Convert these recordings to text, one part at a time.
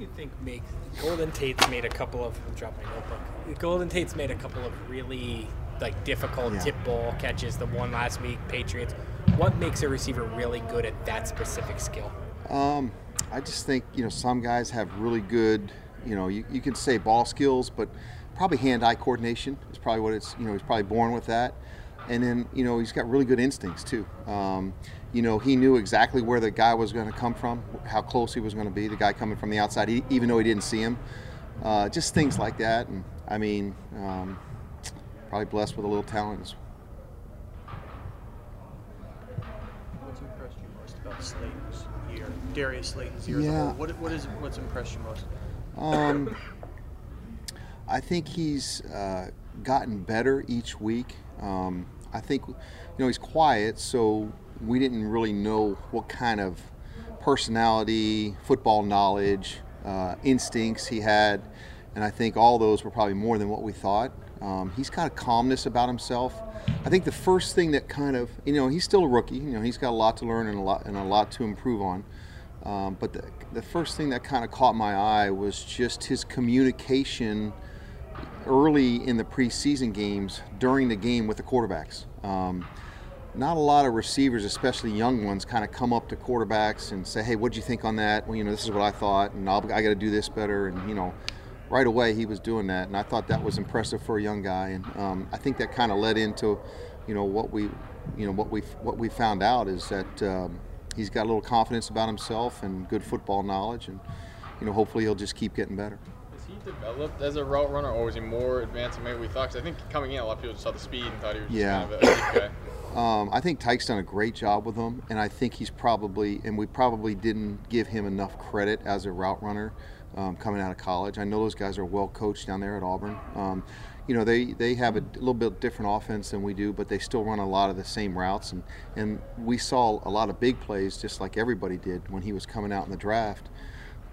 you think makes Golden Tate's made a couple of dropping my notebook. Golden Tate's made a couple of really like difficult Yeah. tip ball catches. The one last week, Patriots. What makes a receiver really good at that specific skill? Um, I just think you know some guys have really good, you know, you, you can say ball skills, but probably hand-eye coordination is probably what it's. You know, he's probably born with that, and then you know he's got really good instincts too. Um, you know, he knew exactly where the guy was going to come from, how close he was going to be, the guy coming from the outside, e- even though he didn't see him. Uh, just things like that, and I mean, um, probably blessed with a little talent. as What's impressed you most about Slayton's year? Darius Slayton's year Yeah. whole. What, what is what's impressed you most? Um, I think he's uh, gotten better each week. Um, I think, you know, he's quiet, so we didn't really know what kind of personality, football knowledge, uh, instincts he had, and I think all those were probably more than what we thought. Um, he's got a calmness about himself. I think the first thing that kind of, you know, he's still a rookie. You know, he's got a lot to learn and a lot and a lot to improve on. Um, but the, the first thing that kind of caught my eye was just his communication early in the preseason games during the game with the quarterbacks. Um, not a lot of receivers, especially young ones, kind of come up to quarterbacks and say, "Hey, what'd you think on that?" Well, you know, this is what I thought, and I'll, I got to do this better. And you know, right away he was doing that, and I thought that was impressive for a young guy. And um, I think that kind of led into, you know, what we, you know, what we what we found out is that um, he's got a little confidence about himself and good football knowledge, and you know, hopefully he'll just keep getting better. He developed as a route runner, or was he more advanced than maybe we thought? Because I think coming in, a lot of people just saw the speed and thought he was just Yeah. kind of a. Um, I think Tyke's done a great job with him, and I think he's probably, and we probably didn't give him enough credit as a route runner um, coming out of college. I know those guys are well coached down there at Auburn. Um, you know, they, they have a little bit different offense than we do, but they still run a lot of the same routes. And, and we saw a lot of big plays, just like everybody did when he was coming out in the draft.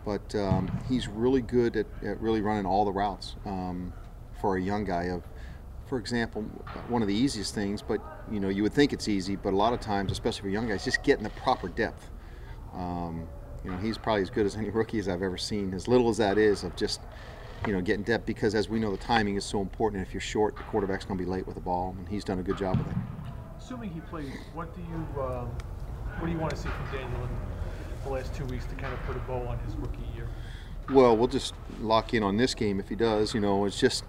But um, he's really good at, at really running all the routes um, for a young guy of for example, one of the easiest things, but you know, you would think it's easy, but a lot of times, especially for young guys, just getting the proper depth. Um, you know, he's probably as good as any rookie as I've ever seen, as little as that is, of just, you know, getting depth because as we know, the timing is so important. And If you're short, the quarterback's going to be late with the ball, and he's done a good job of that. Assuming he plays, what do you um, what do you want to see from Daniel the last two weeks to kind of put a bow on his rookie year? Well, we'll just lock in on this game if he does. You know, it's just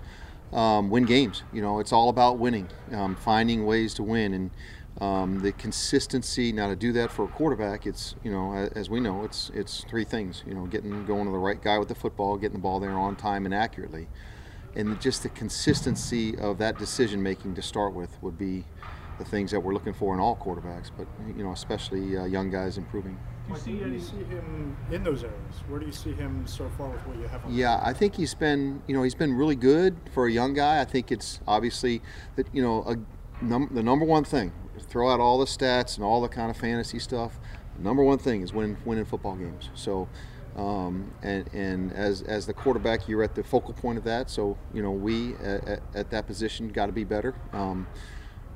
um, win games. You know, it's all about winning, um, finding ways to win, and um, the consistency. Now, to do that for a quarterback, it's you know, as we know, it's it's three things. You know, getting going to the right guy with the football, getting the ball there on time and accurately, and just the consistency of that decision making to start with would be the things that we're looking for in all quarterbacks, but you know, especially uh, young guys improving. Do you see Where do any? you see him in those areas? Where do you see him so far with what you have on? Yeah, I think he's been, you know, he's been really good for a young guy. I think it's obviously that, you know, a, num- the number one thing, throw out all the stats and all the kind of fantasy stuff. The number one thing is winning, winning football games. So, um, and and as as the quarterback, you're at the focal point of that. So, you know, we at, at, at that position got to be better. Um,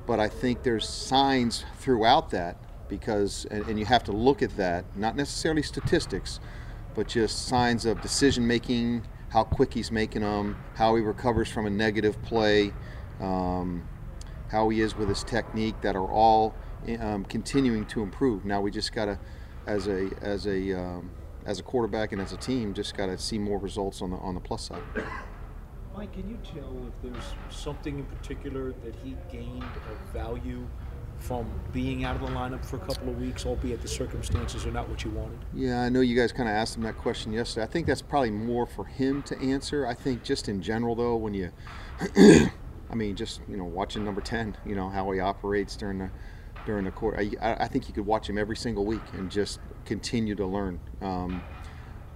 but I think there's signs throughout that because, and, and you have to look at that, not necessarily statistics, but just signs of decision making, how quick he's making them, how he recovers from a negative play, um, how he is with his technique, that are all um, continuing to improve. Now we just gotta, as a as a um, as a quarterback and as a team, just gotta see more results on the on the plus side. Mike, can you tell if there's something in particular that he gained of value from being out of the lineup for a couple of weeks, albeit the circumstances are not what you wanted? Yeah, I know you guys kind of asked him that question yesterday. I think that's probably more for him to answer. I think just in general, though, when you, I mean, just you know, watching number ten, you know how he operates during the during the court. I, I think you could watch him every single week and just continue to learn um,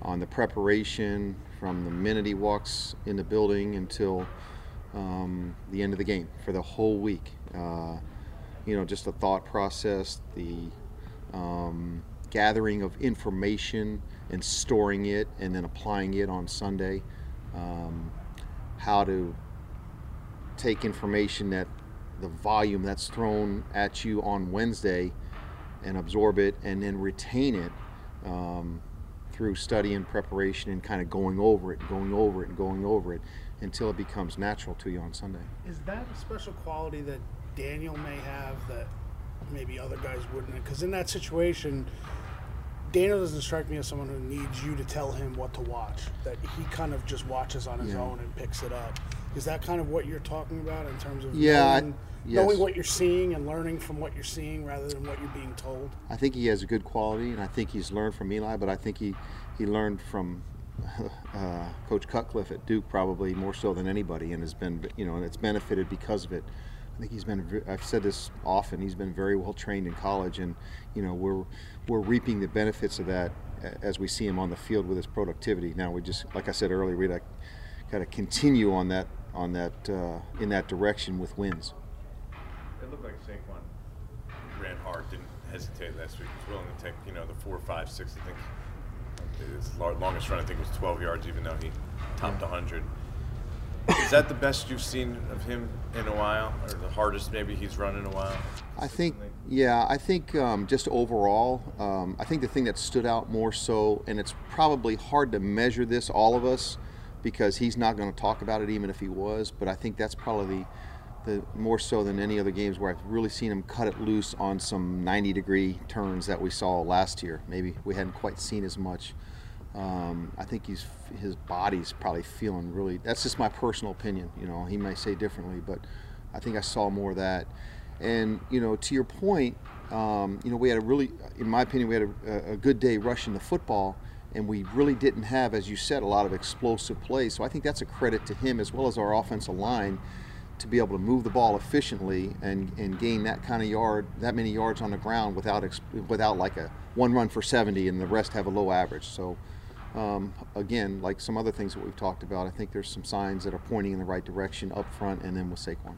on the preparation from the minute he walks in the building until um, the end of the game for the whole week. Uh, you know, just the thought process, the um, gathering of information and storing it and then applying it on Sunday. Um, how to take information that the volume that's thrown at you on Wednesday and absorb it and then retain it. Um, through study and preparation and kind of going over it, going over it, and going over it until it becomes natural to you on Sunday. Is that a special quality that Daniel may have that maybe other guys wouldn't? Because in that situation, Daniel doesn't strike me as someone who needs you to tell him what to watch. That he kind of just watches on his Yeah. own and picks it up. Is that kind of what you're talking about in terms of Yeah, I- knowing, yes. knowing what you're seeing and learning from what you're seeing rather than what you're being told? I think he has a good quality, and I think he's learned from Eli, but I think he, he learned from uh, Coach Cutcliffe at Duke probably more so than anybody, and has been you know, and it's benefited because of it. I think he's been. I've said this often. He's been very well trained in college, and you know we're we're reaping the benefits of that as we see him on the field with his productivity. Now we just, like I said earlier, we got to continue on that on that uh, in that direction with wins. It looked like Saquon ran hard, didn't hesitate last week. Was willing to take, you know, the four, five, six. I think his longest run, I think, was 12 yards, even though he topped 100. Is that the best you've seen of him in a while, or the hardest maybe he's run in a while? I think, yeah, I think um, just overall, um, I think the thing that stood out more so, and it's probably hard to measure this, all of us, because he's not going to talk about it even if he was, but I think that's probably the, the more so than any other games where I've really seen him cut it loose on some 90 degree turns that we saw last year. Maybe we hadn't quite seen as much. Um, I think he's his body's probably feeling really. That's just my personal opinion. You know, he may say differently, but I think I saw more of that. And you know, to your point, um, you know, we had a really, in my opinion, we had a, a good day rushing the football, and we really didn't have, as you said, a lot of explosive plays. So I think that's a credit to him as well as our offensive line to be able to move the ball efficiently and, and gain that kind of yard, that many yards on the ground without without like a one run for 70 and the rest have a low average. So um, again, like some other things that we've talked about, I think there's some signs that are pointing in the right direction up front and then with Saquon.